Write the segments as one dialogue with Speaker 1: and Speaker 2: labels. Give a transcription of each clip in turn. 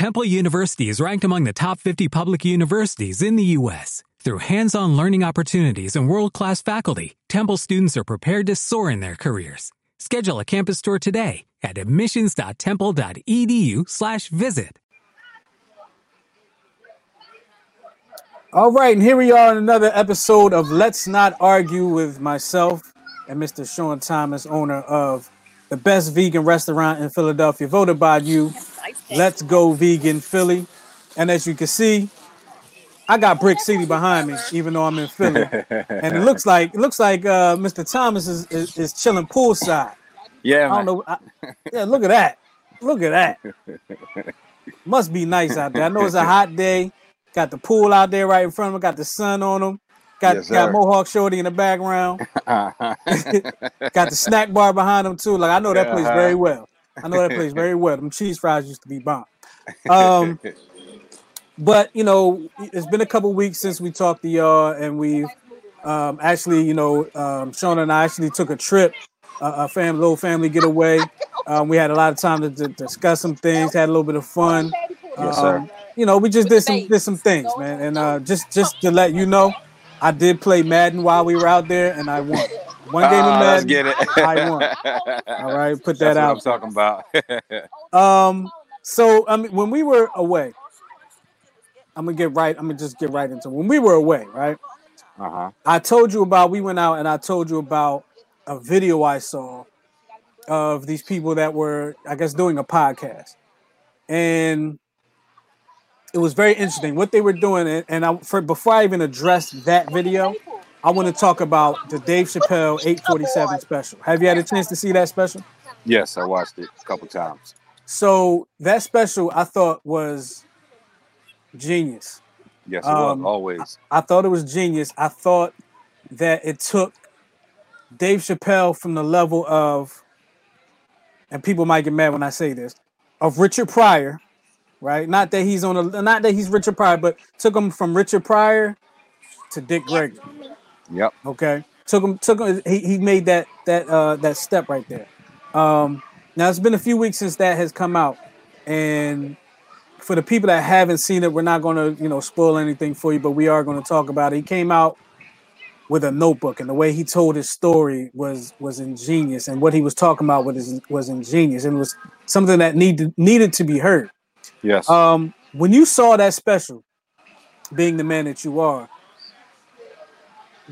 Speaker 1: Temple University is ranked among the top 50 public universities in the U.S. Through hands-on learning opportunities and world-class faculty, Temple students are prepared to soar in their careers. Schedule a campus tour today at admissions.temple.edu/visit.
Speaker 2: All right, and here we are in another episode of Let's Not Argue with myself and Mr. Sean Thomas, owner of the best vegan restaurant in Philadelphia, voted by you. Let's go vegan Philly. And as you can see, I got Brick City behind me, even though I'm in Philly. and it looks like it looks like uh, Mr. Thomas is, is, is chilling poolside.
Speaker 3: Yeah,
Speaker 2: I don't
Speaker 3: man.
Speaker 2: know. I, yeah, look at that. Look at that. Must be nice out there. I know it's a hot day. Got the pool out there right in front of him. Got the sun on him. Got
Speaker 3: Yes,
Speaker 2: got. Mohawk Shorty in the background. got the snack bar behind him too. Like I know that
Speaker 3: Yeah,
Speaker 2: place
Speaker 3: uh-huh.
Speaker 2: very well. I know that place very well. Them cheese fries used to be bomb. Um, but you know, it's been a couple weeks since we talked to y'all, and we've um, actually, you know, um, Sean and I actually took a trip, uh, a family, little family getaway. Um, we had a lot of time to, to discuss some things, had a little bit of fun.
Speaker 3: Yes, sir.
Speaker 2: Um, you know, we just did some did some things, man. And uh, just just to let you know, I did play Madden while we were out there, and I won. One game of
Speaker 3: Ah,
Speaker 2: Madden.
Speaker 3: get it.
Speaker 2: I won. All right, put that
Speaker 3: That's what I'm talking about.
Speaker 2: Um, so I mean, when we were away, I'm gonna get right. I'm gonna just get right into it. when we were away, right?
Speaker 3: uh huh.
Speaker 2: I told you about we went out and I told you about a video I saw of these people that were, I guess, doing a podcast, and it was very interesting what they were doing. And, and I, for before I even address that video, I want to talk about the Dave Chappelle 847 special. Have you had a chance to see that special?
Speaker 3: Yes, I watched it a couple times.
Speaker 2: So that special I thought was genius.
Speaker 3: Yes, it
Speaker 2: Um,
Speaker 3: was always.
Speaker 2: I thought it was genius. I thought that it took Dave Chappelle from the level of, and people might get mad when I say this, of Richard Pryor, right? Not that he's on a, not that he's Richard Pryor, but took him from Richard Pryor to Dick Gregory.
Speaker 3: Yep.
Speaker 2: Okay, took him, took him. He, he made that that uh that step right there. Um, now it's been a few weeks since that has come out, and for the people that haven't seen it, we're not going to you know spoil anything for you, but we are going to talk about it. He came out with a notebook, and the way he told his story was was ingenious, and what he was talking about was was ingenious, and was something that needed needed to be heard.
Speaker 3: Yes.
Speaker 2: Um, when you saw that special, being the man that you are,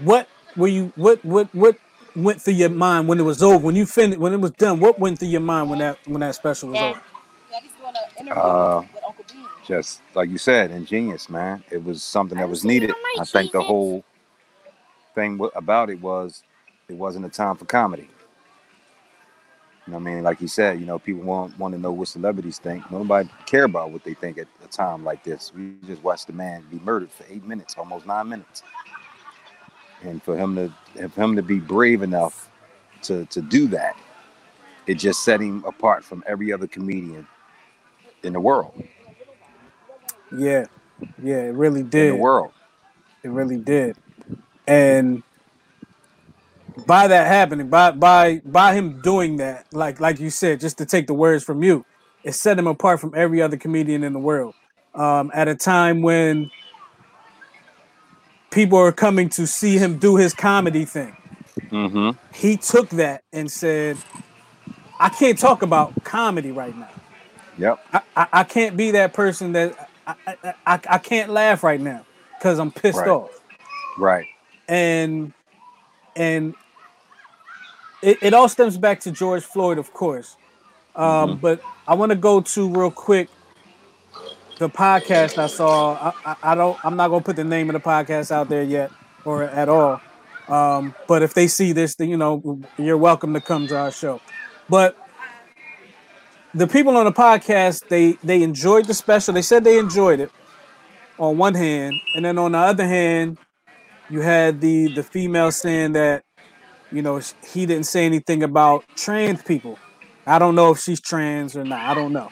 Speaker 2: what were you? What what what went through your mind when it was over? When you finished, when it was done, what went through your mind when that when that special was over?
Speaker 3: Uh, just like you said, ingenious, man. It was something that was needed. I think the whole thing about it was it wasn't a time for comedy. You know what I mean? Like you said, you know, people want want to know what celebrities think. Nobody care about what they think at a time like this. We just watched the man be murdered for eight minutes, almost nine minutes. And for him to for him to be brave enough to to do that, it just set him apart from every other comedian in the world.
Speaker 2: Yeah, yeah, it really did.
Speaker 3: In the world.
Speaker 2: It really did. And by that happening, by by by him doing that, like like you said, just to take the words from you, it set him apart from every other comedian in the world. Um, at a time when people are coming to see him do his comedy thing,
Speaker 3: Mm-hmm.
Speaker 2: he took that and said, "I can't talk about comedy right now.
Speaker 3: Yep.
Speaker 2: I, I, I can't be that person that I, I, I, I can't laugh right now because I'm pissed
Speaker 3: Right.
Speaker 2: off."
Speaker 3: Right.
Speaker 2: and and it, it all stems back to George Floyd, of course. Um, But I want to go to real quick the podcast I saw. I, I, I don't. I'm not gonna put the name of the podcast out there yet or at all. Um, but if they see this, then you know you're welcome to come to our show. But the people on the podcast they they enjoyed the special. They said they enjoyed it on one hand, and then on the other hand, you had the the female saying that you know he didn't say anything about trans people. I don't know if she's trans or not. I don't know.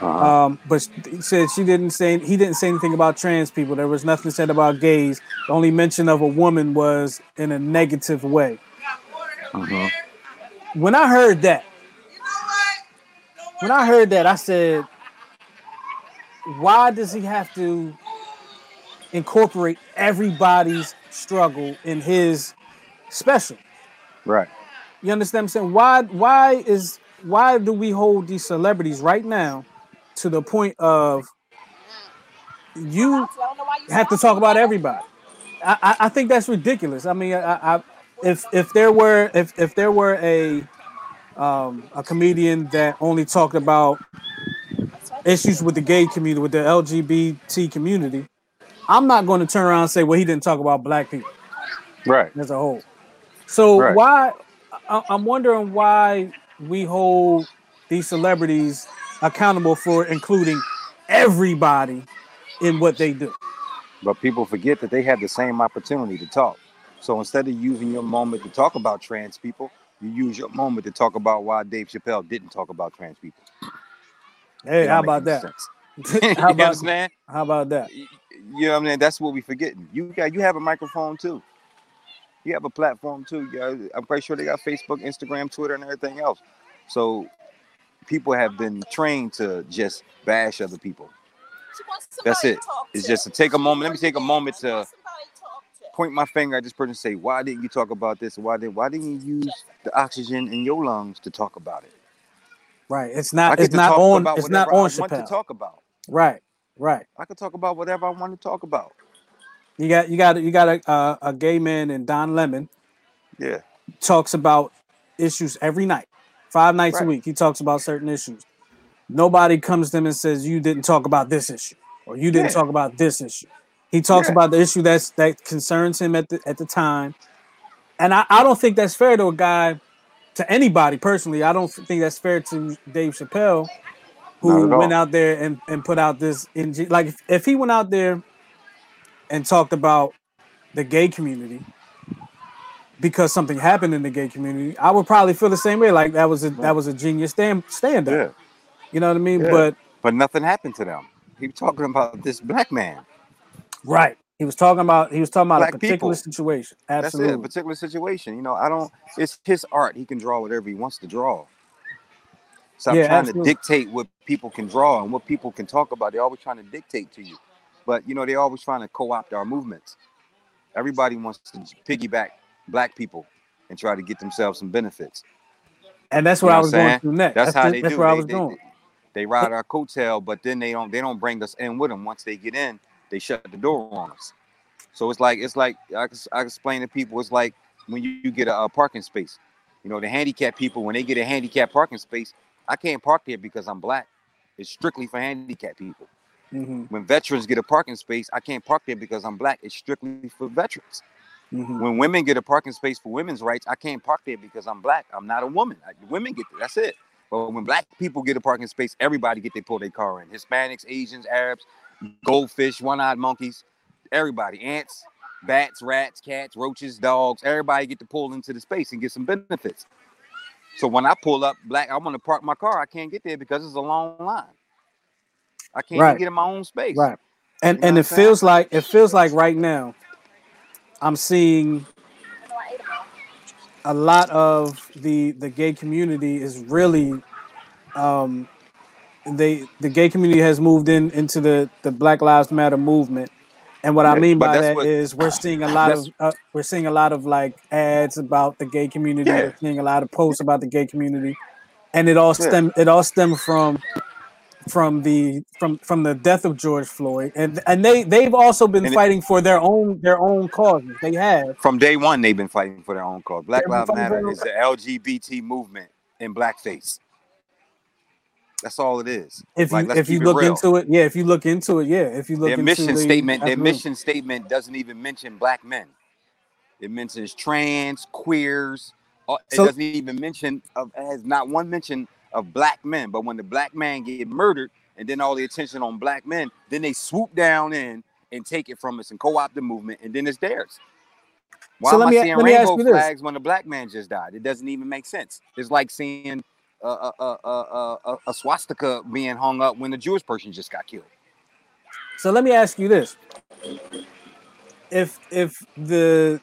Speaker 3: Uh-huh.
Speaker 2: Um, but he said she didn't say he didn't say anything about trans people. There was nothing said about gays. The only mention of a woman was in a negative way.
Speaker 3: Mhm.
Speaker 2: When I heard that, when I heard that, I said, why does he have to incorporate everybody's struggle in his special?
Speaker 3: Right.
Speaker 2: You understand what I'm saying? Why why is why do we hold these celebrities right now to the point of you have to talk about everybody? I, I, I think that's ridiculous. I mean, I, I if if there were if if there were a um, a comedian that only talked about issues with the gay community, with the LGBT community, I'm not going to turn around and say, well, he didn't talk about black people,
Speaker 3: right,
Speaker 2: as a whole. So right. why? I, I'm wondering why we hold these celebrities accountable for including everybody in what they do.
Speaker 3: But people forget that they have the same opportunity to talk. So instead of using your moment to talk about trans people, you use your moment to talk about why Dave Chappelle didn't talk about trans people.
Speaker 2: Hey, how about that? how about man? How about that?
Speaker 3: You know what I mean? That's what we forgetting. You got you have a microphone too. You have a platform too. You I'm pretty sure they got Facebook, Instagram, Twitter, and everything else. So people have been trained to just bash other people. That's it. It's just to take a moment. Let me take a moment to point my finger at this person and say, why didn't you talk about this? Why did why didn't you use the oxygen in your lungs to talk about it?
Speaker 2: Right. It's not it's not on it's not on
Speaker 3: I want to talk about.
Speaker 2: Right. Right.
Speaker 3: I could talk about whatever I want to talk about.
Speaker 2: You got you got you got a uh, a gay man and Don Lemon.
Speaker 3: Yeah.
Speaker 2: Talks about issues every night. Five nights right. a week. He talks about certain issues. Nobody comes to him and says you didn't talk about this issue or you didn't yeah. talk about this issue. He talks yeah. about the issue that's that concerns him at the at the time. And I, I don't think that's fair to a guy, to anybody personally. I don't think that's fair to Dave Chappelle, who went out there and, and put out this like if, if he went out there and talked about the gay community because something happened in the gay community, I would probably feel the same way. Like that was a that was a genius stand stand up. Yeah. You know what I mean? Yeah. But
Speaker 3: but nothing happened to them. He was talking about this black man.
Speaker 2: Right. He was talking about he was talking about Black a particular people. situation. Absolutely.
Speaker 3: That's it, a particular situation. You know, I don't it's his art. He can draw whatever he wants to draw. Stop yeah, trying absolutely. to dictate what people can draw and what people can talk about. They're always trying to dictate to you. But you know, they're always trying to co-opt our movements. Everybody wants to piggyback black people and try to get themselves some benefits.
Speaker 2: And that's what you know I was going through next.
Speaker 3: That's,
Speaker 2: that's
Speaker 3: how
Speaker 2: they
Speaker 3: that's
Speaker 2: do. Where
Speaker 3: they,
Speaker 2: I was
Speaker 3: they,
Speaker 2: going.
Speaker 3: They, they ride our coattail, but then they don't they don't bring us in with them. Once they get in, they shut the door on us. So it's like it's like I, I explain to people it's like when you, you get a, a, parking space. You know, the handicapped people when they get a handicapped parking space, I can't park there because I'm black. It's strictly for handicapped people. Mm-hmm. When veterans get a parking space, I can't park there because I'm black. It's strictly for veterans. Mm-hmm. When women get a parking space for women's rights, I can't park there because I'm black. I'm not a woman. I, women get there. That's it. But when black people get a parking space, everybody get they pull their car in. Hispanics, Asians, Arabs, goldfish, one-eyed monkeys, everybody, ants, bats, rats, cats, roaches, dogs, everybody get to pull into the space and get some benefits. So when I pull up black, I want to park my car. I can't get there because it's a long line. I can't right. get in my own space.
Speaker 2: Right. And you know and it saying? feels like it feels like right now I'm seeing a lot of the the gay community is really um they the gay community has moved in into the the Black Lives Matter movement, and what I mean by that what, is we're seeing a lot of uh, we're seeing a lot of like ads about the gay community. Yeah. We're seeing a lot of posts about the gay community, and it all stem yeah. it all stemmed from from the from from the death of George Floyd, and and they they've also been and fighting it, for their own their own causes. They have
Speaker 3: from day one. They've been fighting for their own cause. Black Lives Matter is the LGBT movement in blackface. That's all it is.
Speaker 2: If you if you look into it, yeah. If you look into it, yeah. If you look
Speaker 3: their mission the, statement, their mission statement doesn't even mention black men. It mentions trans, queers. Uh, it so, doesn't even mention of has not one mention of black men. But when the black man get murdered, and then all the attention on black men, then they swoop down in and take it from us and co-opt the movement, and then it's theirs. Why so am I me, seeing rainbow flags when the black man just died? It doesn't even make sense. It's like seeing a, a, a, a, swastika being hung up when the Jewish person just got killed.
Speaker 2: So let me ask you this: If if the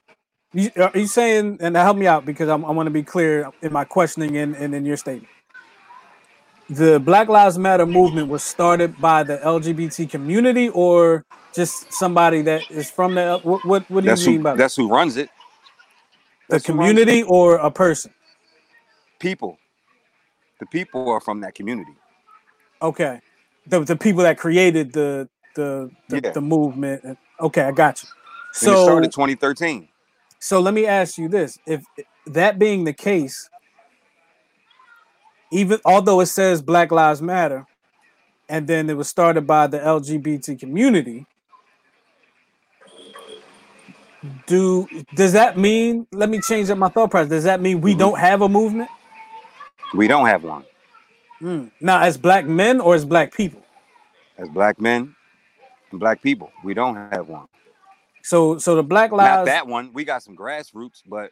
Speaker 2: you, are you saying and help me out because I'm, I want to be clear in my questioning and, and in your statement. The Black Lives Matter movement was started by the LGBT community or just somebody that is from the what what, what do
Speaker 3: that's
Speaker 2: you mean
Speaker 3: who,
Speaker 2: by that?
Speaker 3: that's who runs it.
Speaker 2: the
Speaker 3: That's who runs it.
Speaker 2: community or a person?
Speaker 3: People. The people are from that community.
Speaker 2: Okay. The the people that created the the the,
Speaker 3: Yeah.
Speaker 2: the movement. Okay, I got you.
Speaker 3: And it
Speaker 2: So
Speaker 3: started 2013.
Speaker 2: so let me ask you this. If that being the case, even although it says Black Lives Matter, and then it was started by the LGBT community, do does that mean let me change up my thought process? Does that mean we
Speaker 3: Mhm.
Speaker 2: don't have a movement?
Speaker 3: We don't have one.
Speaker 2: Mm. Now as black men or as black people?
Speaker 3: As black men and black people, we don't have one.
Speaker 2: So so the Black
Speaker 3: Not
Speaker 2: Lives
Speaker 3: that one. We got some grassroots, but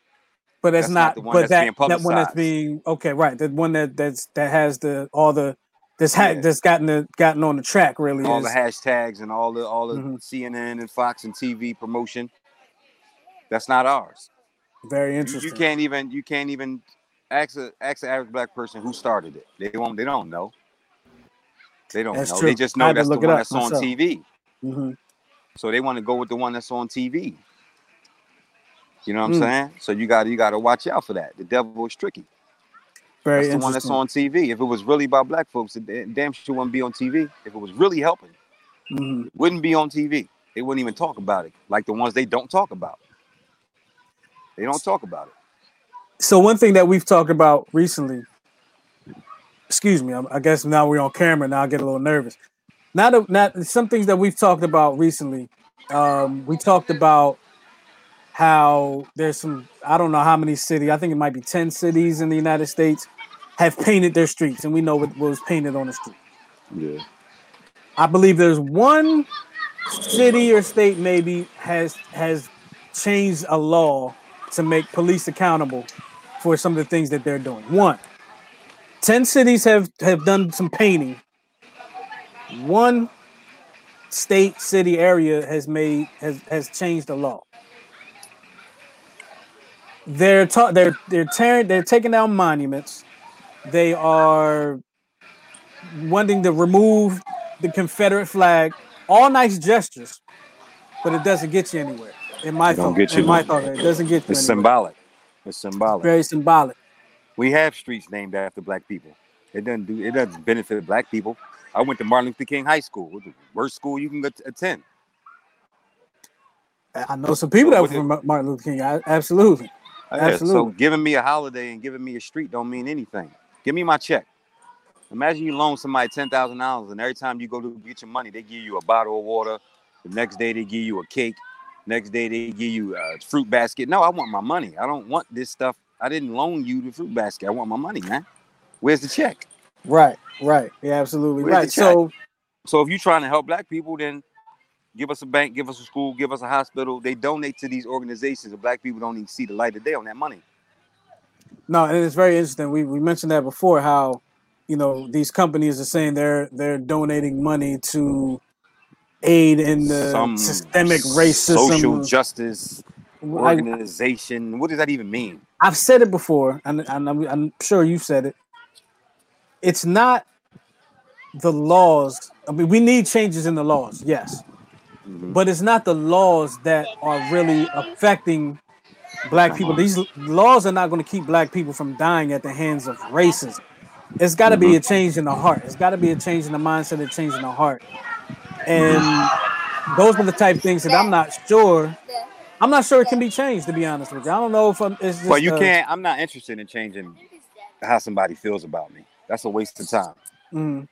Speaker 2: But that's,
Speaker 3: That's not
Speaker 2: not,
Speaker 3: the one
Speaker 2: but
Speaker 3: that's
Speaker 2: that,
Speaker 3: being
Speaker 2: that one that's being okay, right? The one that that's that has the all the that's ha-
Speaker 3: Yeah.
Speaker 2: that's gotten the gotten on the track really
Speaker 3: all
Speaker 2: is
Speaker 3: the hashtags and all the all the
Speaker 2: Mhm.
Speaker 3: CNN and Fox and TV promotion, that's not ours.
Speaker 2: very interesting.
Speaker 3: you can't even you can't even ask a ask an average black person who started it. They won't. They don't know. They don't
Speaker 2: That's
Speaker 3: know.
Speaker 2: true.
Speaker 3: They just know that's the one that's on
Speaker 2: myself.
Speaker 3: TV.
Speaker 2: Mhm.
Speaker 3: So they want to go with the one that's on TV. You know what I'm
Speaker 2: Mm.
Speaker 3: saying? So you got you got to watch out for that. The devil is tricky.
Speaker 2: Very
Speaker 3: That's the one that's on TV. If it was really about black folks, it damn sure wouldn't be on TV. If it was really helping,
Speaker 2: Mhm.
Speaker 3: it wouldn't be on TV. They wouldn't even talk about it, like the ones they don't talk about. They don't talk about it.
Speaker 2: So one thing that we've talked about recently, excuse me, I, I guess now we're on camera. Now I get a little nervous. Now that not some things that we've talked about recently. Um, we talked about how there's some I don't know how many cities. I think it might be ten cities in the United States have painted their streets, and we know what, what was painted on the street.
Speaker 3: Yeah.
Speaker 2: I believe there's one city or state maybe has has changed a law to make police accountable for some of the things that they're doing. One, 10 cities have have done some painting. One state, city, area has made has has changed the law. They're ta- they're they're tearing they're taking down monuments. They are wanting to remove the Confederate flag. All nice gestures, but it doesn't get you anywhere. In my thought,
Speaker 3: get you
Speaker 2: in my thought, it doesn't get you
Speaker 3: It's
Speaker 2: anywhere.
Speaker 3: symbolic. It's symbolic.
Speaker 2: Very symbolic.
Speaker 3: We have streets named after black people. It doesn't do. It doesn't benefit black people. I went to Martin Luther King High School, the worst school you can attend.
Speaker 2: I I know some people that were from Martin Luther King. I, absolutely.
Speaker 3: Yeah, so
Speaker 2: Absolutely.
Speaker 3: giving me a holiday and giving me a street don't mean anything. Give me my check. Imagine you loan somebody ten thousand dollars, and every time you go to get your money, they give you a bottle of water. The next day they give you a cake. Next day they give you a fruit basket. No, I want my money. I don't want this stuff. I didn't loan you the fruit basket. I want my money, man. Where's the check?
Speaker 2: Right. Right. Yeah. Absolutely.
Speaker 3: Where's
Speaker 2: right. So
Speaker 3: So if you're trying to help black people, then give us a bank, give us a school, give us a hospital. They donate to these organizations, and black people don't even see the light of day on that money.
Speaker 2: no, and it's very interesting. We we mentioned that before. How you know these companies are saying they're they're donating money to aid in the
Speaker 3: Some
Speaker 2: systemic racism.
Speaker 3: social justice
Speaker 2: I,
Speaker 3: organization. what does that even mean?
Speaker 2: I've said it before, and, and I'm, I'm sure you've said it. It's not the laws. I mean, we need changes in the laws, yes,
Speaker 3: Mhm.
Speaker 2: but it's not the laws that are really affecting black people. These laws are not going to keep black people from dying at the hands of racism. It's got to be a change in the heart. It's got to be a change in the mindset, a change in the heart, and those are the type of things that I'm not sure. I'm not sure it can be changed. To be honest with you, I don't know if I'm. It's just,
Speaker 3: Well, you
Speaker 2: uh,
Speaker 3: can't. I'm not interested in changing how somebody feels about me. That's a waste of time.
Speaker 2: mm.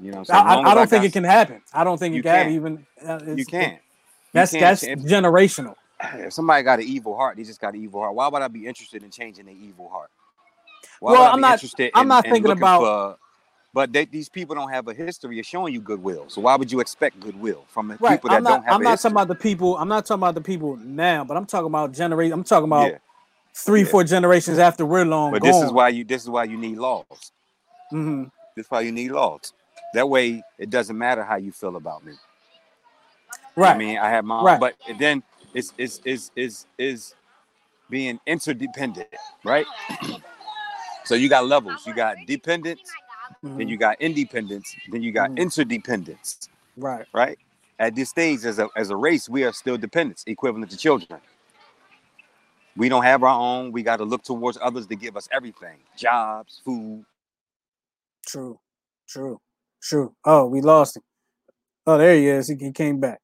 Speaker 3: You know, what
Speaker 2: I? I,
Speaker 3: long
Speaker 2: I don't think
Speaker 3: got-
Speaker 2: it can happen. I don't think it
Speaker 3: You
Speaker 2: can. Even uh,
Speaker 3: You can't.
Speaker 2: That's that's generational.
Speaker 3: if somebody got an evil heart, they just got an evil heart. Why would I be interested in changing their evil heart? Why
Speaker 2: Well, I'm not-
Speaker 3: interested
Speaker 2: I'm not thinking about-
Speaker 3: for- but they, these people don't have a history of showing you goodwill. So why would you expect goodwill from the
Speaker 2: Right.
Speaker 3: people that
Speaker 2: not.
Speaker 3: don't have
Speaker 2: I'm not
Speaker 3: history?
Speaker 2: talking about the people. I'm not talking about the people now, but I'm talking about generation. I'm talking about
Speaker 3: yeah,
Speaker 2: three,
Speaker 3: yeah.
Speaker 2: four generations after we're long
Speaker 3: but
Speaker 2: gone.
Speaker 3: this is why you. This is why you need laws.
Speaker 2: Mhm.
Speaker 3: This is why you need laws. That way, it doesn't matter how you feel about me.
Speaker 2: Right.
Speaker 3: I mean, I have my
Speaker 2: Right.
Speaker 3: but then it's is is is is being interdependent, right? so you got levels. You got dependence, Mm-hmm. Then you got independence. Then you got mm-hmm. interdependence.
Speaker 2: Right.
Speaker 3: Right. At this stage, as a as a race, we are still dependents, equivalent to children. We don't have our own. We got to look towards others to give us everything: jobs, food.
Speaker 2: True. True. True. Oh, we lost him. Oh, there he is. He, he came back.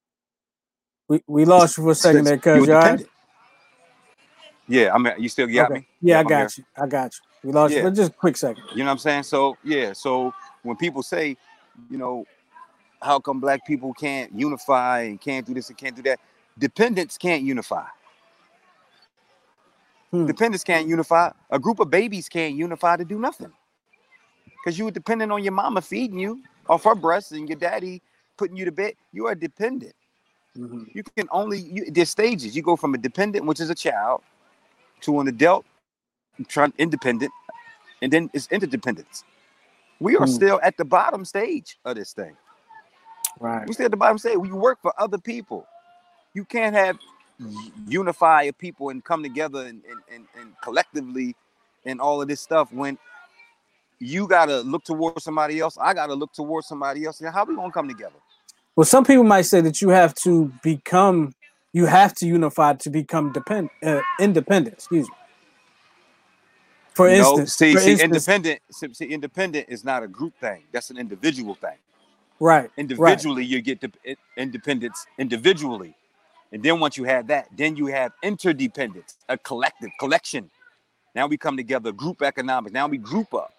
Speaker 2: We we lost you for a second there, cuz you all right?
Speaker 3: Yeah, I mean, you still got okay. me?
Speaker 2: Yeah, I got you. I got you. We lost yeah. you, but just a quick second.
Speaker 3: You know what I'm saying? So yeah, so when people say, you know, how come black people can't unify and can't do this and can't do that? Dependents can't unify. Hmm. Dependents can't unify. A group of babies can't unify to do nothing. Because you were dependent on your mama feeding you off her breasts and your daddy putting you to bed. You are dependent. Mm-hmm. You can only you, there's stages. You go from a dependent, which is a child, to an adult, trying independent, and then it's interdependence. We are mm. still at the bottom stage of this thing.
Speaker 2: Right.
Speaker 3: We still at the bottom stage. We work for other people. You can't have unify people and come together and, and, and, and collectively and all of this stuff when you gotta look towards somebody else. I gotta look towards somebody else. How we gonna come together?
Speaker 2: Well, some people might say that you have to become, you have to unify to become depend, uh, independent. Excuse me.
Speaker 3: For no, instance, see, for see, instance, independent, see, independent is not a group thing. That's an individual thing.
Speaker 2: Right.
Speaker 3: Individually,
Speaker 2: right.
Speaker 3: you get the independence individually, and then once you have that, then you have interdependence, a collective collection. Now we come together, group economics. Now we group up.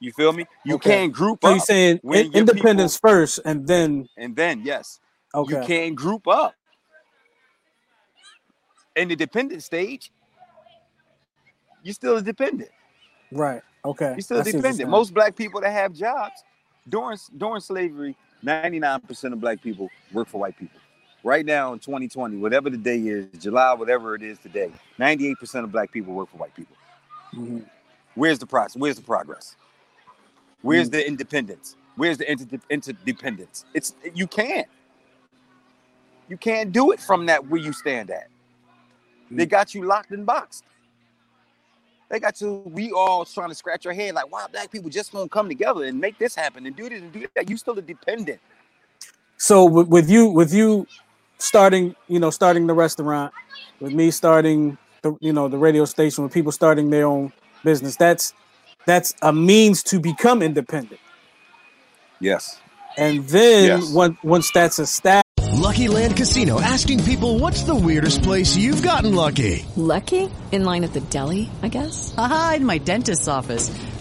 Speaker 3: You feel me? You okay. can't group
Speaker 2: so
Speaker 3: up.
Speaker 2: you're saying independence people, first, and then
Speaker 3: and then yes, okay. You can't group up in the dependent stage. You're still a dependent.
Speaker 2: Right. Okay.
Speaker 3: You're still dependent. Most black people that have jobs during during slavery, 99% of black people work for white people. Right now in 2020, whatever the day is, July, whatever it is today, 98% of black people work for white people. Mm-hmm. Where's the process? Where's the progress? Where's mm. the independence? Where's the inter- interdependence? It's you can't. You can't do it from that where you stand at. Mm. They got you locked and boxed. They got you. We all trying to scratch our head like, why black people just won't come together and make this happen and do this and do that? You still a dependent.
Speaker 2: So with, with you, with you starting, you know, starting the restaurant, with me starting the, you know, the radio station, with people starting their own business, that's that's a means to become independent.
Speaker 3: Yes.
Speaker 2: And then yes. once once that's established.
Speaker 4: Lucky Land Casino asking people what's the weirdest place you've gotten lucky?
Speaker 5: Lucky? In line at the deli, I guess?
Speaker 6: Aha, in my dentist's office.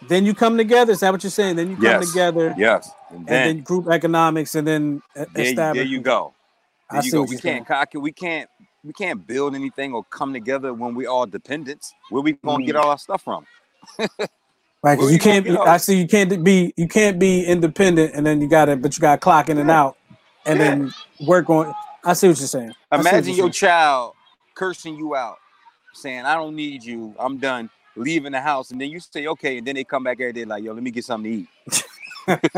Speaker 2: Established then you come together. Is that what you're saying? Then you come
Speaker 3: yes.
Speaker 2: together.
Speaker 3: Yes.
Speaker 2: And then, and then, group economics, and then
Speaker 3: there, there you go. There I you go. We can't cock We can't. We can't build anything or come together when we all dependents. Where we gonna mm. get all our stuff from?
Speaker 2: right, because you can't. Be, I see. You can't be. You can't be independent, and then you got to. But you got to clock in and out, and yeah. then work on. I see what you're saying.
Speaker 3: Imagine
Speaker 2: your
Speaker 3: saying. child cursing you out, saying, "I don't need you. I'm done." Leaving the house, and then you say okay, and then they come back every day like, yo, let me get something to eat.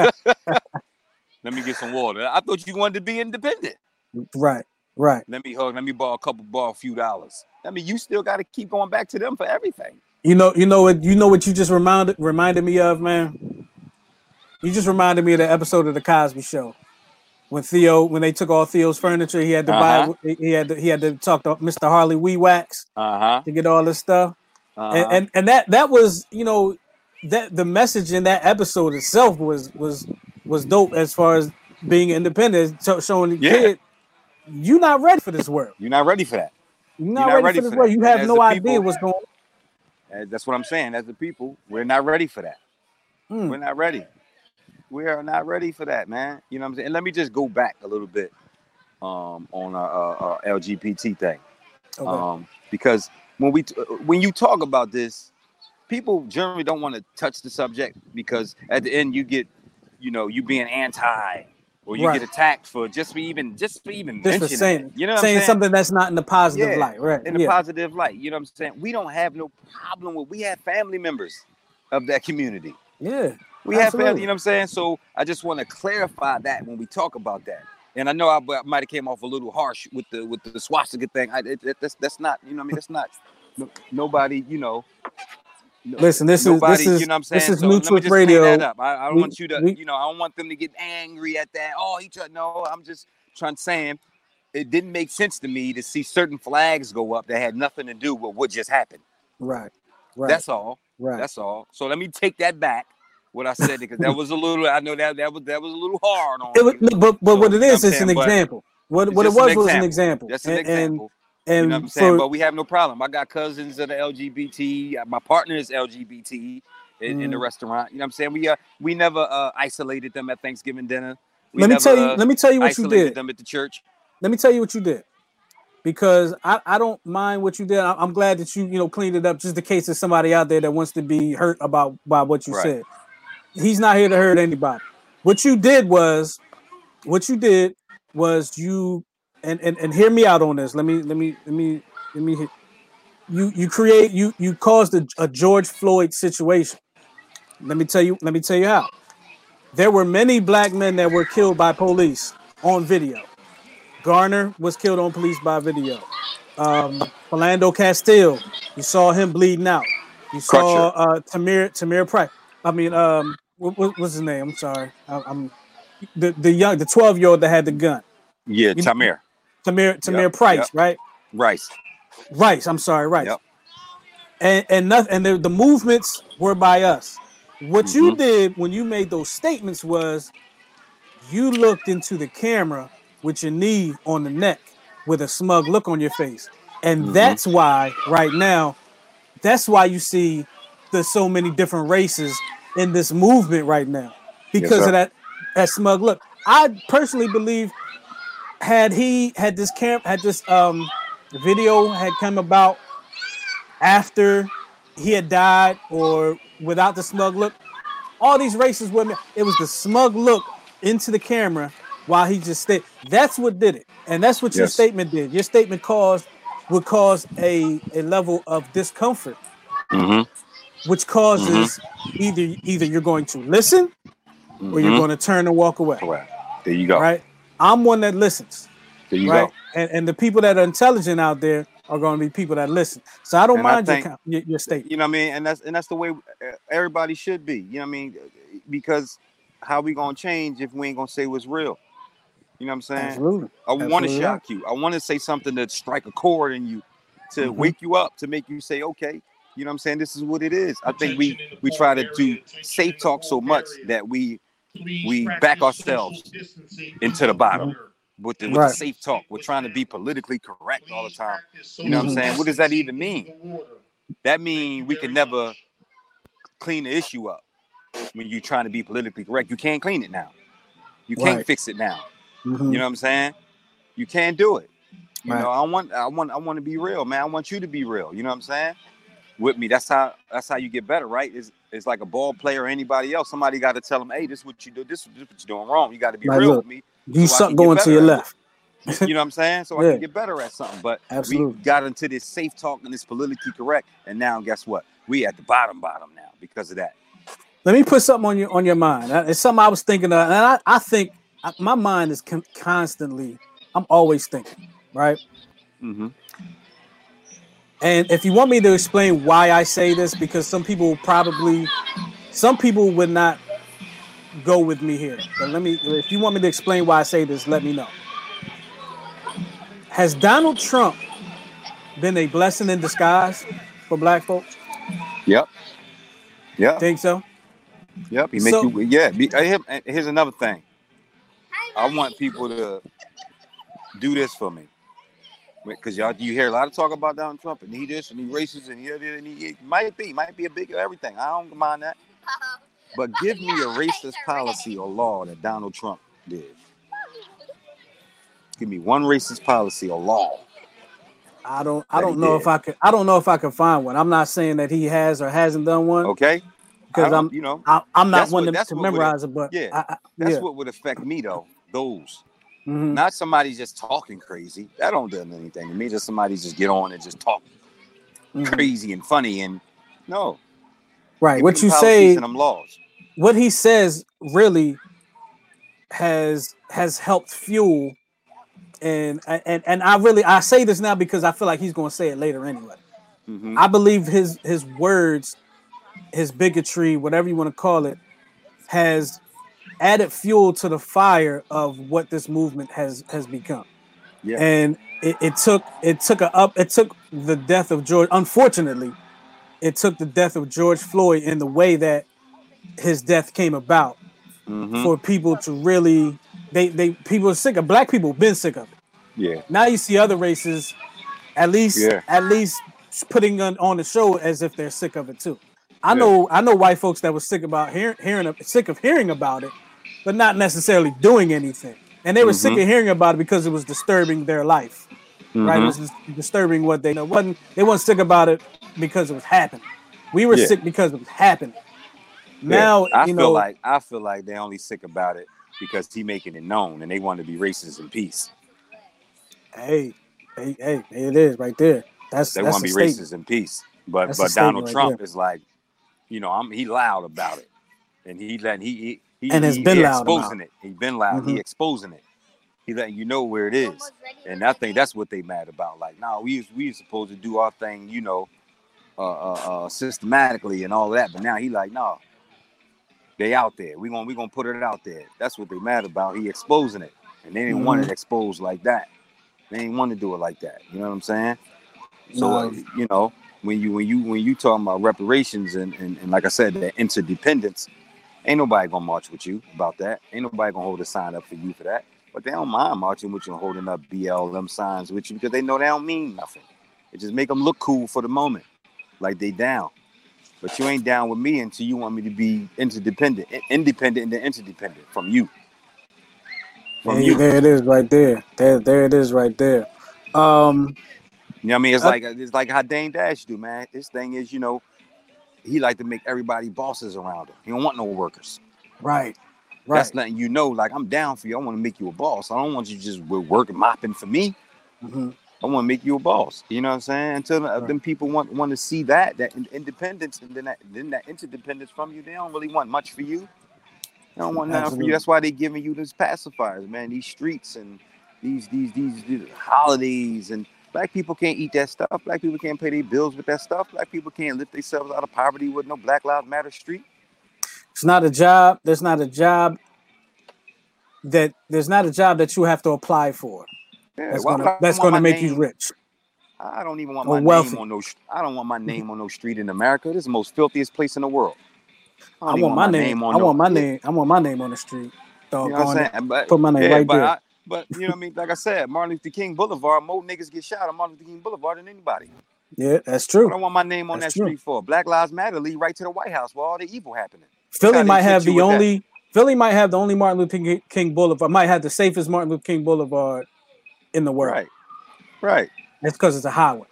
Speaker 3: let me get some water. I thought you wanted to be independent.
Speaker 2: Right, right.
Speaker 3: Let me hug. Let me borrow a couple, borrow a few dollars. I mean, you still got to keep going back to them for everything.
Speaker 2: You know, you know what, you know what you just reminded reminded me of, man. You just reminded me of the episode of the Cosby Show when Theo, when they took all Theo's furniture, he had to uh-huh. buy, he had to, he had to talk to Mr. Harley Wee Wax
Speaker 3: uh-huh.
Speaker 2: to get all this stuff. Uh-huh. And, and, and that that was you know that the message in that episode itself was was was dope as far as being independent, showing the yeah. kid you're not ready for this world.
Speaker 3: You're not ready for that.
Speaker 2: You're not, You're not ready, ready, for this for world. You have no idea people, what's going
Speaker 3: on. That's what I'm saying. As the people, we're not ready for that. Hmm. We're not ready. We are not ready for that, man. You know what I'm saying? And let me just go back a little bit um, on our, our, our LGBT thing, okay. um, because when we uh, when you talk about this, people generally don't want to touch the subject because at the end you get, you know, you being anti or you right. get attacked for just for even just for even just for saying, it. you know,
Speaker 2: saying, saying, something that's not in the positive yeah, light, right?
Speaker 3: In the positive light, you know what I'm saying? We don't have no problem with. We have family members of that community.
Speaker 2: Yeah,
Speaker 3: we absolutely. have family. You know what I'm saying? So I just want to clarify that when we talk about that. And I know I, I might have came off a little harsh with the with the swastika thing. I, it, it, that's that's not you know I mean that's not no, nobody you know
Speaker 2: Listen, this Nobody, is this is you know what I'm saying. This is so radio.
Speaker 3: I, I, don't we, want you to, we, you know, I don't want them to get angry at that. Oh, he tried. No, I'm just trying to say it didn't make sense to me to see certain flags go up that had nothing to do with what just happened.
Speaker 2: Right. Right.
Speaker 3: That's all. Right. That's all. So let me take that back. What I said because that was a little. I know that that was that was a little hard on. It
Speaker 2: was, but but so, what it is, it's an example. What what it was was an example.
Speaker 3: That's an and, example. And you know what I'm saying? For, but we have no problem. I got cousins that are LGBT. My partner is LGBT in, mm. in the mm. restaurant. You know what I'm saying? We uh, we never uh, isolated them at Thanksgiving dinner. We
Speaker 2: let me
Speaker 3: never,
Speaker 2: tell you. Uh, let me tell you what you did.
Speaker 3: Them at the church.
Speaker 2: Let me tell you what you did, because I, I don't mind what you did. I, am glad that you you know cleaned it up, just in case there's somebody out there that wants to be hurt about by what you right. said. He's not here to hurt anybody. What you did was, what you did was you and, and and hear me out on this. Let me let me let me let me hit. You you create you you caused a, a George Floyd situation. Let me tell you. Let me tell you how. There were many black men that were killed by police on video. Garner was killed on police by video. Um, Philando Castile, you saw him bleeding out. You saw uh, Tamir Tamir Price. I mean, um, what, what, what's his name? I'm sorry. I, am the the young the 12 year old that had the gun.
Speaker 3: Yeah, Tamir.
Speaker 2: Tamir Tamir yep, Price, yep. right?
Speaker 3: Rice.
Speaker 2: Rice. I'm sorry, Rice. Yep. And and nothing. And the, the movements were by us. What mm-hmm. you did when you made those statements was you looked into the camera with your knee on the neck with a smug look on your face. And mm-hmm. that's why right now, that's why you see there's so many different races in this movement right now. Because yes, of that that smug look. I personally believe had he had this camp had this um video had come about after he had died or without the smug look, all these racist women, it was the smug look into the camera while he just stayed. That's what did it. And that's what yes. your statement did. Your statement caused would cause a, a level of discomfort, mm-hmm. Which causes mm-hmm. either either you're going to listen mm-hmm. or you're mm-hmm. going to turn and walk away.
Speaker 3: There you go.
Speaker 2: Right. I'm one that listens.
Speaker 3: There you right? go.
Speaker 2: And and the people that are intelligent out there are going to be people that listen. So I don't and mind I think, your, your statement.
Speaker 3: You know what I mean? And that's and that's the way uh, everybody should be. You know what I mean? Because how we gonna change if we ain't gonna say what's real? You know what I'm saying?
Speaker 2: Absolutely.
Speaker 3: I want to shock you. I want to say something that strike a chord in you, to mm-hmm. wake you up, to make you say, okay, you know what I'm saying? This is what it is. I think we we try to do safe talk so much that we we back ourselves into the bottom with the, with right. the safe talk. We're trying to be politically correct all the time. You know what I'm saying? What does that even mean? That means we can never clean the issue up when you're trying to be politically correct. You can't clean it now. You can't right. fix it now. Mm-hmm. You know what I'm saying? You can't do it. You right. know, I want I want I want to be real, man. I want you to be real. You know what I'm saying? With me. That's how that's how you get better, right? Is it's like a ball player or anybody else. Somebody got to tell them, hey, this is what you do. This, this is what you're doing wrong. You got to be real look, with me.
Speaker 2: You so something going to your left.
Speaker 3: you know what I'm saying? So yeah. I can get better at something. But Absolutely. we got into this safe talk and this politically correct, and now guess what? We at the bottom, bottom now because of that.
Speaker 2: Let me put something on your on your mind. It's something I was thinking of, and I, I think my mind is con- constantly. I'm always thinking, right? Mm-hmm. And if you want me to explain why I say this, because some people probably, some people would not go with me here. But let me, if you want me to explain why I say this, let me know. Has Donald Trump been a blessing in disguise for black folks?
Speaker 3: Yep. Yeah.
Speaker 2: Think so?
Speaker 3: Yep. He make so, you. Yeah. Here's another thing. I want people to do this for me. Because y'all, you hear a lot of talk about Donald Trump and he this and he racist and he, and he it might be, might be a big everything. I don't mind that. Uh-huh. But give me a racist policy or law that Donald Trump did. Give me one racist policy or law.
Speaker 2: I don't. I don't know did. if I could. I don't know if I can find one. I'm not saying that he has or hasn't done one.
Speaker 3: Okay.
Speaker 2: Because I'm, you know, I, am not one what, to, to memorize it. But
Speaker 3: yeah,
Speaker 2: I, I,
Speaker 3: that's
Speaker 2: yeah.
Speaker 3: what would affect me though. Those, mm-hmm. not somebody just talking crazy. That don't do anything to me. Just somebody just get on and just talk mm-hmm. crazy and funny and no.
Speaker 2: Right. What you say?
Speaker 3: them laws.
Speaker 2: What he says really has has helped fuel and and and I really I say this now because I feel like he's going to say it later anyway. Mm-hmm. I believe his his words, his bigotry, whatever you want to call it, has added fuel to the fire of what this movement has has become. Yeah. And it, it took it took a up it took the death of George. Unfortunately, it took the death of George Floyd in the way that his death came about mm-hmm. for people to really they they people are sick of black people been sick of it.
Speaker 3: Yeah.
Speaker 2: Now you see other races, at least yeah. at least putting on, on the show as if they're sick of it too. I yeah. know I know white folks that were sick about hearing hearing sick of hearing about it, but not necessarily doing anything. And they were mm-hmm. sick of hearing about it because it was disturbing their life. Mm-hmm. Right? It was disturbing what they you know wasn't they weren't sick about it because it was happening. We were yeah. sick because it was happening. Now
Speaker 3: I
Speaker 2: you
Speaker 3: feel
Speaker 2: know,
Speaker 3: like I feel like they're only sick about it because he making it known and they want to be racist in peace.
Speaker 2: Hey, hey, hey, it is right there. That's
Speaker 3: they
Speaker 2: want
Speaker 3: to be
Speaker 2: statement.
Speaker 3: racist in peace. But that's but Donald Trump right is like, you know, I'm he loud about it, and he letting he he,
Speaker 2: and
Speaker 3: has
Speaker 2: he, been
Speaker 3: he
Speaker 2: loud
Speaker 3: exposing it. He's been loud. Mm-hmm. He exposing it. He letting you know where it is, and I think that's what they mad about. Like, now nah, we we supposed to do our thing, you know, uh, uh, uh, systematically and all that, but now he like, nah, they out there. We gonna we gonna put it out there. That's what they mad about. He exposing it, and they didn't mm-hmm. want it exposed like that. They didn't want to do it like that. You know what I'm saying? So no. uh, you know when you when you when you talking about reparations and, and and like I said, that interdependence, ain't nobody gonna march with you about that. Ain't nobody gonna hold a sign up for you for that. But they don't mind marching with you and holding up BLM signs with you because they know they don't mean nothing. It just make them look cool for the moment, like they down. But you ain't down with me until you want me to be interdependent, independent, and interdependent from you.
Speaker 2: From you. There it is, right there. There, there it is, right there. Um,
Speaker 3: you know what I mean? It's like it's like how Dame Dash do, man. This thing is, you know, he like to make everybody bosses around him. He don't want no workers.
Speaker 2: Right. Right.
Speaker 3: That's letting you know, like I'm down for you. I want to make you a boss. I don't want you just working mopping for me. Mm-hmm. I want to make you a boss. You know what I'm saying? Until right. them people want want to see that that independence and then that then that interdependence from you, they don't really want much for you. They don't want nothing for you. That's why they giving you these pacifiers, man. These streets and these these these, these holidays and black people can't eat that stuff. Black people can't pay their bills with that stuff. Black people can't lift themselves out of poverty with no Black Lives Matter street.
Speaker 2: It's not a job. There's not a job that there's not a job that you have to apply for. Yeah, that's gonna that's gonna make name, you rich.
Speaker 3: I don't even want my wealthy. name on no. I don't want my name on no street in America. This is the most filthiest place in the world.
Speaker 2: I, I want my, name. name on I no, want my name. I want my name on the street. Dog, you know what I'm saying? But, put my name yeah, right there. I,
Speaker 3: but you know what I mean? Like I said, Martin Luther King Boulevard, more niggas get shot on Martin Luther King Boulevard than anybody.
Speaker 2: Yeah, that's true. I
Speaker 3: don't want my name on that's that true. street for. Black Lives Matter lead right to the White House where all the evil happening.
Speaker 2: Philly might have the only that. Philly might have the only Martin Luther King Boulevard. Might have the safest Martin Luther King Boulevard in the world.
Speaker 3: Right. Right.
Speaker 2: It's because it's a highway.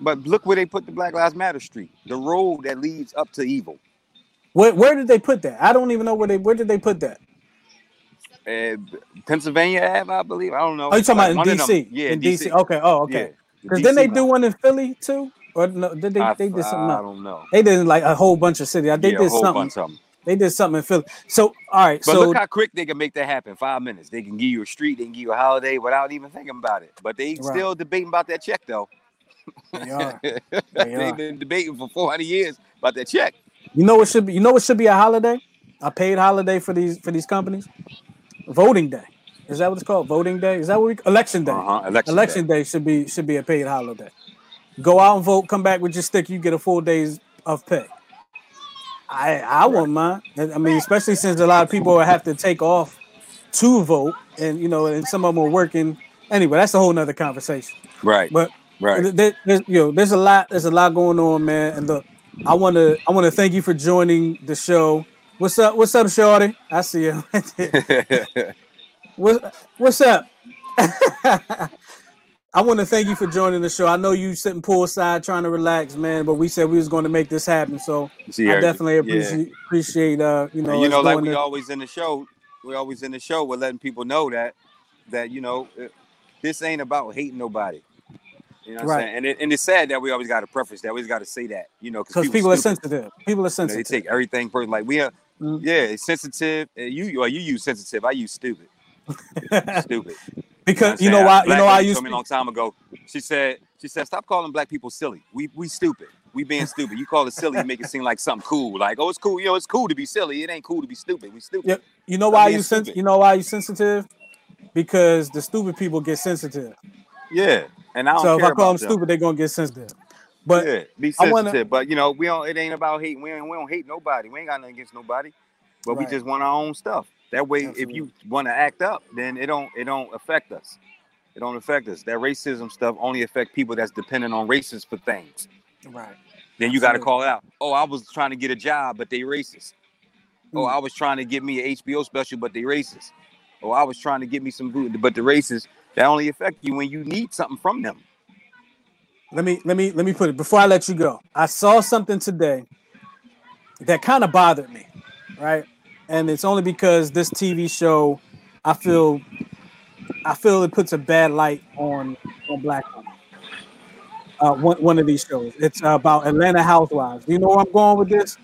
Speaker 3: But look where they put the Black Lives Matter street, the road that leads up to evil.
Speaker 2: Where, where did they put that? I don't even know where they where did they put that?
Speaker 3: Uh, Pennsylvania Ave, I believe. I don't know.
Speaker 2: Oh, you talking like about in DC? Yeah, in DC. DC. Okay. Oh, okay. Because yeah, then they do one in Philly too, or no? Did they? I, they did something.
Speaker 3: I don't know.
Speaker 2: They did like a whole bunch of cities. They yeah, did something. They did something in Philly. So all right.
Speaker 3: But
Speaker 2: so,
Speaker 3: look how quick they can make that happen. Five minutes. They can give you a street. They can give you a holiday without even thinking about it. But they right. still debating about that check though.
Speaker 2: They are.
Speaker 3: They have been debating for 400 years about that check.
Speaker 2: You know what should be? You know what should be a holiday? A paid holiday for these for these companies? Voting day. Is that what it's called? Voting day? Is that what we election day?
Speaker 3: Uh-huh. Election,
Speaker 2: election day.
Speaker 3: day
Speaker 2: should be should be a paid holiday. Go out and vote. Come back with your stick. You get a full days of pay. I I right. wouldn't mind. I mean, especially since a lot of people have to take off to vote, and you know, and some of them are working anyway, that's a whole nother conversation.
Speaker 3: Right.
Speaker 2: But
Speaker 3: right.
Speaker 2: There, there's you know, there's a lot, there's a lot going on, man. And look, I wanna I wanna thank you for joining the show. What's up? What's up, Shorty? I see you. what, what's up? I want to thank you for joining the show. I know you sitting poolside trying to relax, man, but we said we was going to make this happen. So
Speaker 3: See,
Speaker 2: I definitely
Speaker 3: yeah.
Speaker 2: appreciate appreciate uh you know
Speaker 3: And, you know, like we
Speaker 2: this.
Speaker 3: always in the show, We're always in the show. We're letting people know that that you know uh, this ain't about hating nobody. You know what
Speaker 2: Right.
Speaker 3: I'm saying? And it, and it's sad that we always got to preface that. We always got to say that. You know,
Speaker 2: because people are sensitive. People are
Speaker 3: You know,
Speaker 2: sensitive.
Speaker 3: they take everything personal. Like we are,
Speaker 2: Mm.
Speaker 3: yeah, it's sensitive. You well, you use sensitive. I use stupid. stupid.
Speaker 2: because you know you know why
Speaker 3: lady
Speaker 2: you
Speaker 3: told me a long time ago. She said, she said, stop calling black people silly. We we stupid. We being stupid. You call it silly, you make it seem like something cool. Like, oh, it's cool. You know, it's cool to be silly. It ain't cool to be stupid. We stupid.
Speaker 2: Yep. You know why you sens- you know why you sensitive? Because the stupid people get sensitive.
Speaker 3: Yeah. And I don't
Speaker 2: So if I call them
Speaker 3: them.
Speaker 2: stupid, they're gonna get sensitive. But
Speaker 3: yeah, be sensitive.
Speaker 2: wanna-
Speaker 3: but you know, we don't. It ain't about hating. We don't, we don't hate nobody. We ain't got nothing against nobody. But
Speaker 2: Right.
Speaker 3: we just want our own stuff. That way, if you want to act up, then it don't. It don't affect us. It don't affect us. That racism stuff only affect people that's dependent on racists for things.
Speaker 2: right.
Speaker 3: Then you got to call it out. Oh, I was trying to get a job, but they racist. Oh,
Speaker 2: Mm.
Speaker 3: I was trying to get me an HBO special, but they racist. Oh, I was trying to get me some food, but the racist. That only affect you when you need something from them.
Speaker 2: Let me let me let me put it before I let you go. I saw something today that kind of bothered me, right? And it's only because this TV show, I feel, I feel it puts a bad light on on black women. Uh, one one of these shows. It's about Atlanta Housewives. Do you know where I'm going with this?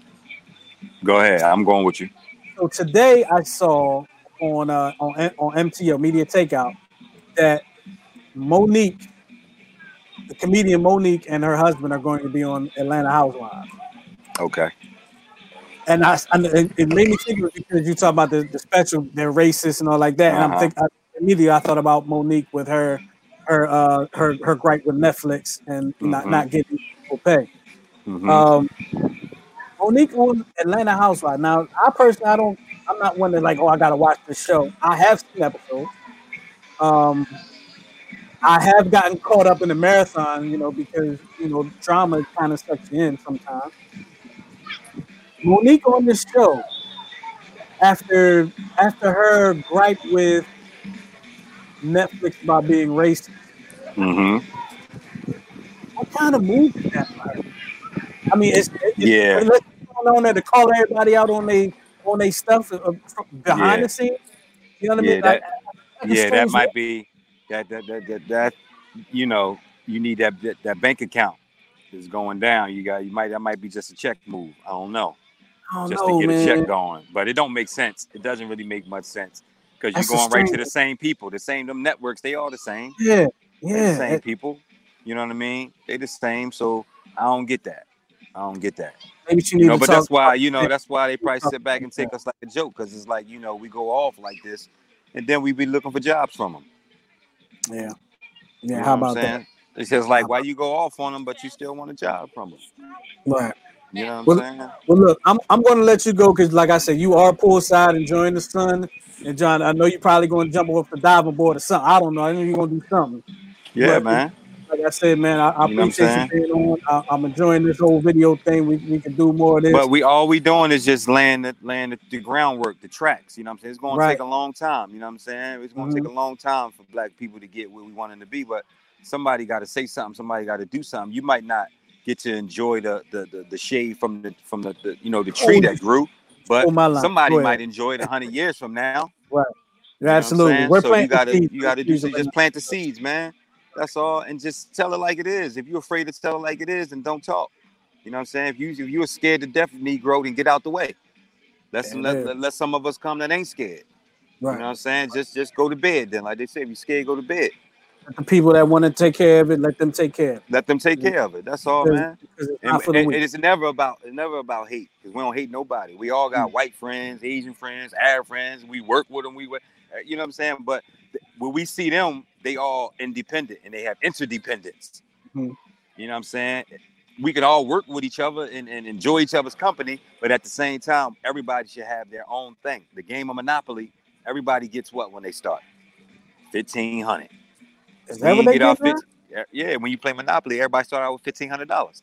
Speaker 3: Go ahead. I'm going with you.
Speaker 2: So today I saw on uh, on on MTO Media Takeout that Mo'Nique, the comedian Mo'Nique, and her husband are going to be on Atlanta Housewives.
Speaker 3: Okay.
Speaker 2: And I and it, made me think because you talk about the, the special, they're racist and all like that. And I'm
Speaker 3: Uh-huh.
Speaker 2: thinking I, immediately I thought about Mo'Nique with her her uh her her gripe with Netflix and not
Speaker 3: Mhm.
Speaker 2: not getting equal pay.
Speaker 3: Mhm.
Speaker 2: Um, Mo'Nique on Atlanta Housewives. Now, I personally, I don't, I'm not one that like, oh, I gotta watch the show. I have seen episodes. Um, I have gotten caught up in the marathon, you know, because you know drama kind of sucks you in sometimes. Mo'Nique on this show, after after her gripe with Netflix about being racist,
Speaker 3: Mm-hmm.
Speaker 2: what kind of move is that? Like? I mean, it's, it's
Speaker 3: Yeah.
Speaker 2: It's going on there to call everybody out on they on they stuff uh, behind
Speaker 3: Yeah.
Speaker 2: the scenes. You know what I
Speaker 3: Yeah,
Speaker 2: mean?
Speaker 3: that,
Speaker 2: Like, like
Speaker 3: yeah, that might be that that, that that that you know you need that that, that bank account is going down. You got you might that might be just a check move. I don't know,
Speaker 2: I don't
Speaker 3: just
Speaker 2: know,
Speaker 3: to get a check going. But it don't make sense. It doesn't really make much sense because you're going right to the same people, the same them networks. They all the same.
Speaker 2: Yeah, yeah.
Speaker 3: the same
Speaker 2: it-
Speaker 3: people. You know what I mean? They the same. So I don't get that. I don't get that.
Speaker 2: Maybe you
Speaker 3: You
Speaker 2: need
Speaker 3: know, but that's why you know that's why they probably sit back and take us like a joke because it's like you know we go off like this, and then we be looking for jobs from them.
Speaker 2: Yeah, yeah.
Speaker 3: You know
Speaker 2: how about that?
Speaker 3: It's just like why you go off on them, but you still want a job from them.
Speaker 2: Right.
Speaker 3: You know what
Speaker 2: Well,
Speaker 3: I'm saying?
Speaker 2: well, look, I'm I'm going to let you go because, like I said, you are poolside enjoying the sun. And John, I know you're probably going to jump off the diving board or something. I don't know. I know you're going to do something.
Speaker 3: Yeah,
Speaker 2: But,
Speaker 3: man.
Speaker 2: Like I said, man, I, I
Speaker 3: You know
Speaker 2: appreciate you being on. I, I'm enjoying this whole video thing. We, we can do more of this.
Speaker 3: But we all we doing is just laying the laying the, the groundwork, the tracks. You know what I'm saying? It's going to
Speaker 2: Right.
Speaker 3: take a long time. You know what I'm saying? It's going to
Speaker 2: Mhm.
Speaker 3: take a long time for black people to get where we want them to be. But somebody got to say something. Somebody got to do something. You might not get to enjoy the the, the, the shade from the from the, the you know the tree
Speaker 2: Oh,
Speaker 3: that grew, but
Speaker 2: oh,
Speaker 3: somebody might enjoy it a hundred years from now.
Speaker 2: Right.
Speaker 3: You know
Speaker 2: Absolutely. We're
Speaker 3: so you
Speaker 2: planting
Speaker 3: gotta
Speaker 2: seeds
Speaker 3: you gotta do just plant the seeds, man. That's all, and just tell it like it is. If you're afraid to tell it like it is, then don't talk. You know what I'm saying? If you if you're scared to death of Negro, then get out the way. Let some let, let, let some of us come that ain't scared.
Speaker 2: Right.
Speaker 3: You know what I'm saying? Just just go to bed then. Like they say, if you're scared, go to bed.
Speaker 2: The people that want to take care of it, let them take care.
Speaker 3: Let them take care of it. That's all,
Speaker 2: Because-
Speaker 3: man.
Speaker 2: because it's
Speaker 3: And,
Speaker 2: not for the
Speaker 3: and- and it's never about it's never about hate because we don't hate nobody. We all
Speaker 2: Mm.
Speaker 3: got white friends, Asian friends, Arab friends. We work with them. We uh, you know what I'm saying. But when we see them, they all independent and they have interdependence.
Speaker 2: Mhm.
Speaker 3: You know what I'm saying? We can all work with each other and, and enjoy each other's company, but at the same time, everybody should have their own thing. The game of Monopoly, everybody gets what when they start? 1500.
Speaker 2: Is that what they get? Now?
Speaker 3: Yeah, when you play Monopoly, everybody start out with fifteen hundred dollars.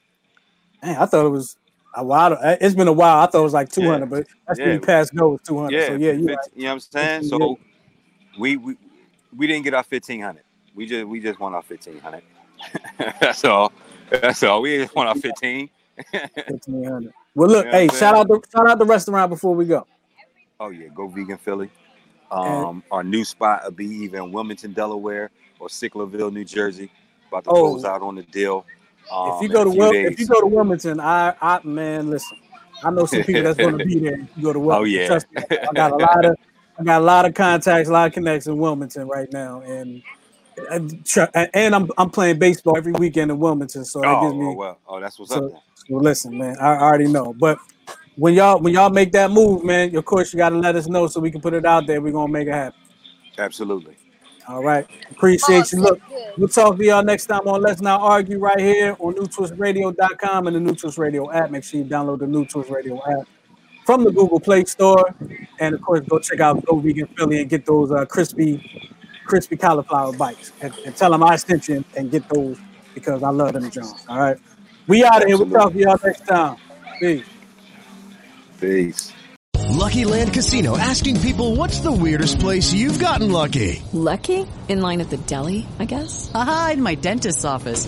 Speaker 2: Man, I thought it was a while. It's been a while. I thought it was like two hundred, yeah. but that's yeah. when you passed go with two hundred. Yeah, so yeah, you, right.
Speaker 3: you know what I'm saying. So we we we didn't get our fifteen hundred. We just we just won our fifteen hundred. that's all. That's all. We just want our fifteen.
Speaker 2: fifteen hundred. Well, look, you know hey, shout out the shout out the restaurant before we go.
Speaker 3: Oh yeah, go vegan Philly. Um, our new spot will be either in Wilmington, Delaware, or Sicklerville, New Jersey. About to oh, close out on the deal.
Speaker 2: Um, if you go to Wil- if you go to Wilmington, I, I man, listen, I know some people that's going to be there. If you go to Wilmington, oh yeah, me, I got a lot of I got a lot of contacts, a lot of connections in Wilmington right now, and and I'm I'm playing baseball every weekend in Wilmington, so that
Speaker 3: oh,
Speaker 2: gives me.
Speaker 3: Oh, well, oh, that's what's so, up. So
Speaker 2: listen, man, I already know, but when y'all when y'all make that move, man, of course you got to let us know so we can put it out there. We're gonna make it happen.
Speaker 3: Absolutely.
Speaker 2: All right. Appreciate you. Look, we'll talk to y'all next time on Let's Not Argue right here on newtwistradio.com and the New Twist Radio app. Make sure you download the New Twist Radio app from the Google Play Store. And of course, go check out Go Vegan Philly and get those uh, crispy, crispy cauliflower bites. And, and, tell them I sent you and get those because I love them John. All right. We out of here. We'll talk to y'all next time. Peace.
Speaker 3: Peace.
Speaker 4: Lucky Land Casino asking people what's the weirdest place you've gotten lucky?
Speaker 5: Lucky? In line at the deli, I guess?
Speaker 6: Aha, in my dentist's office.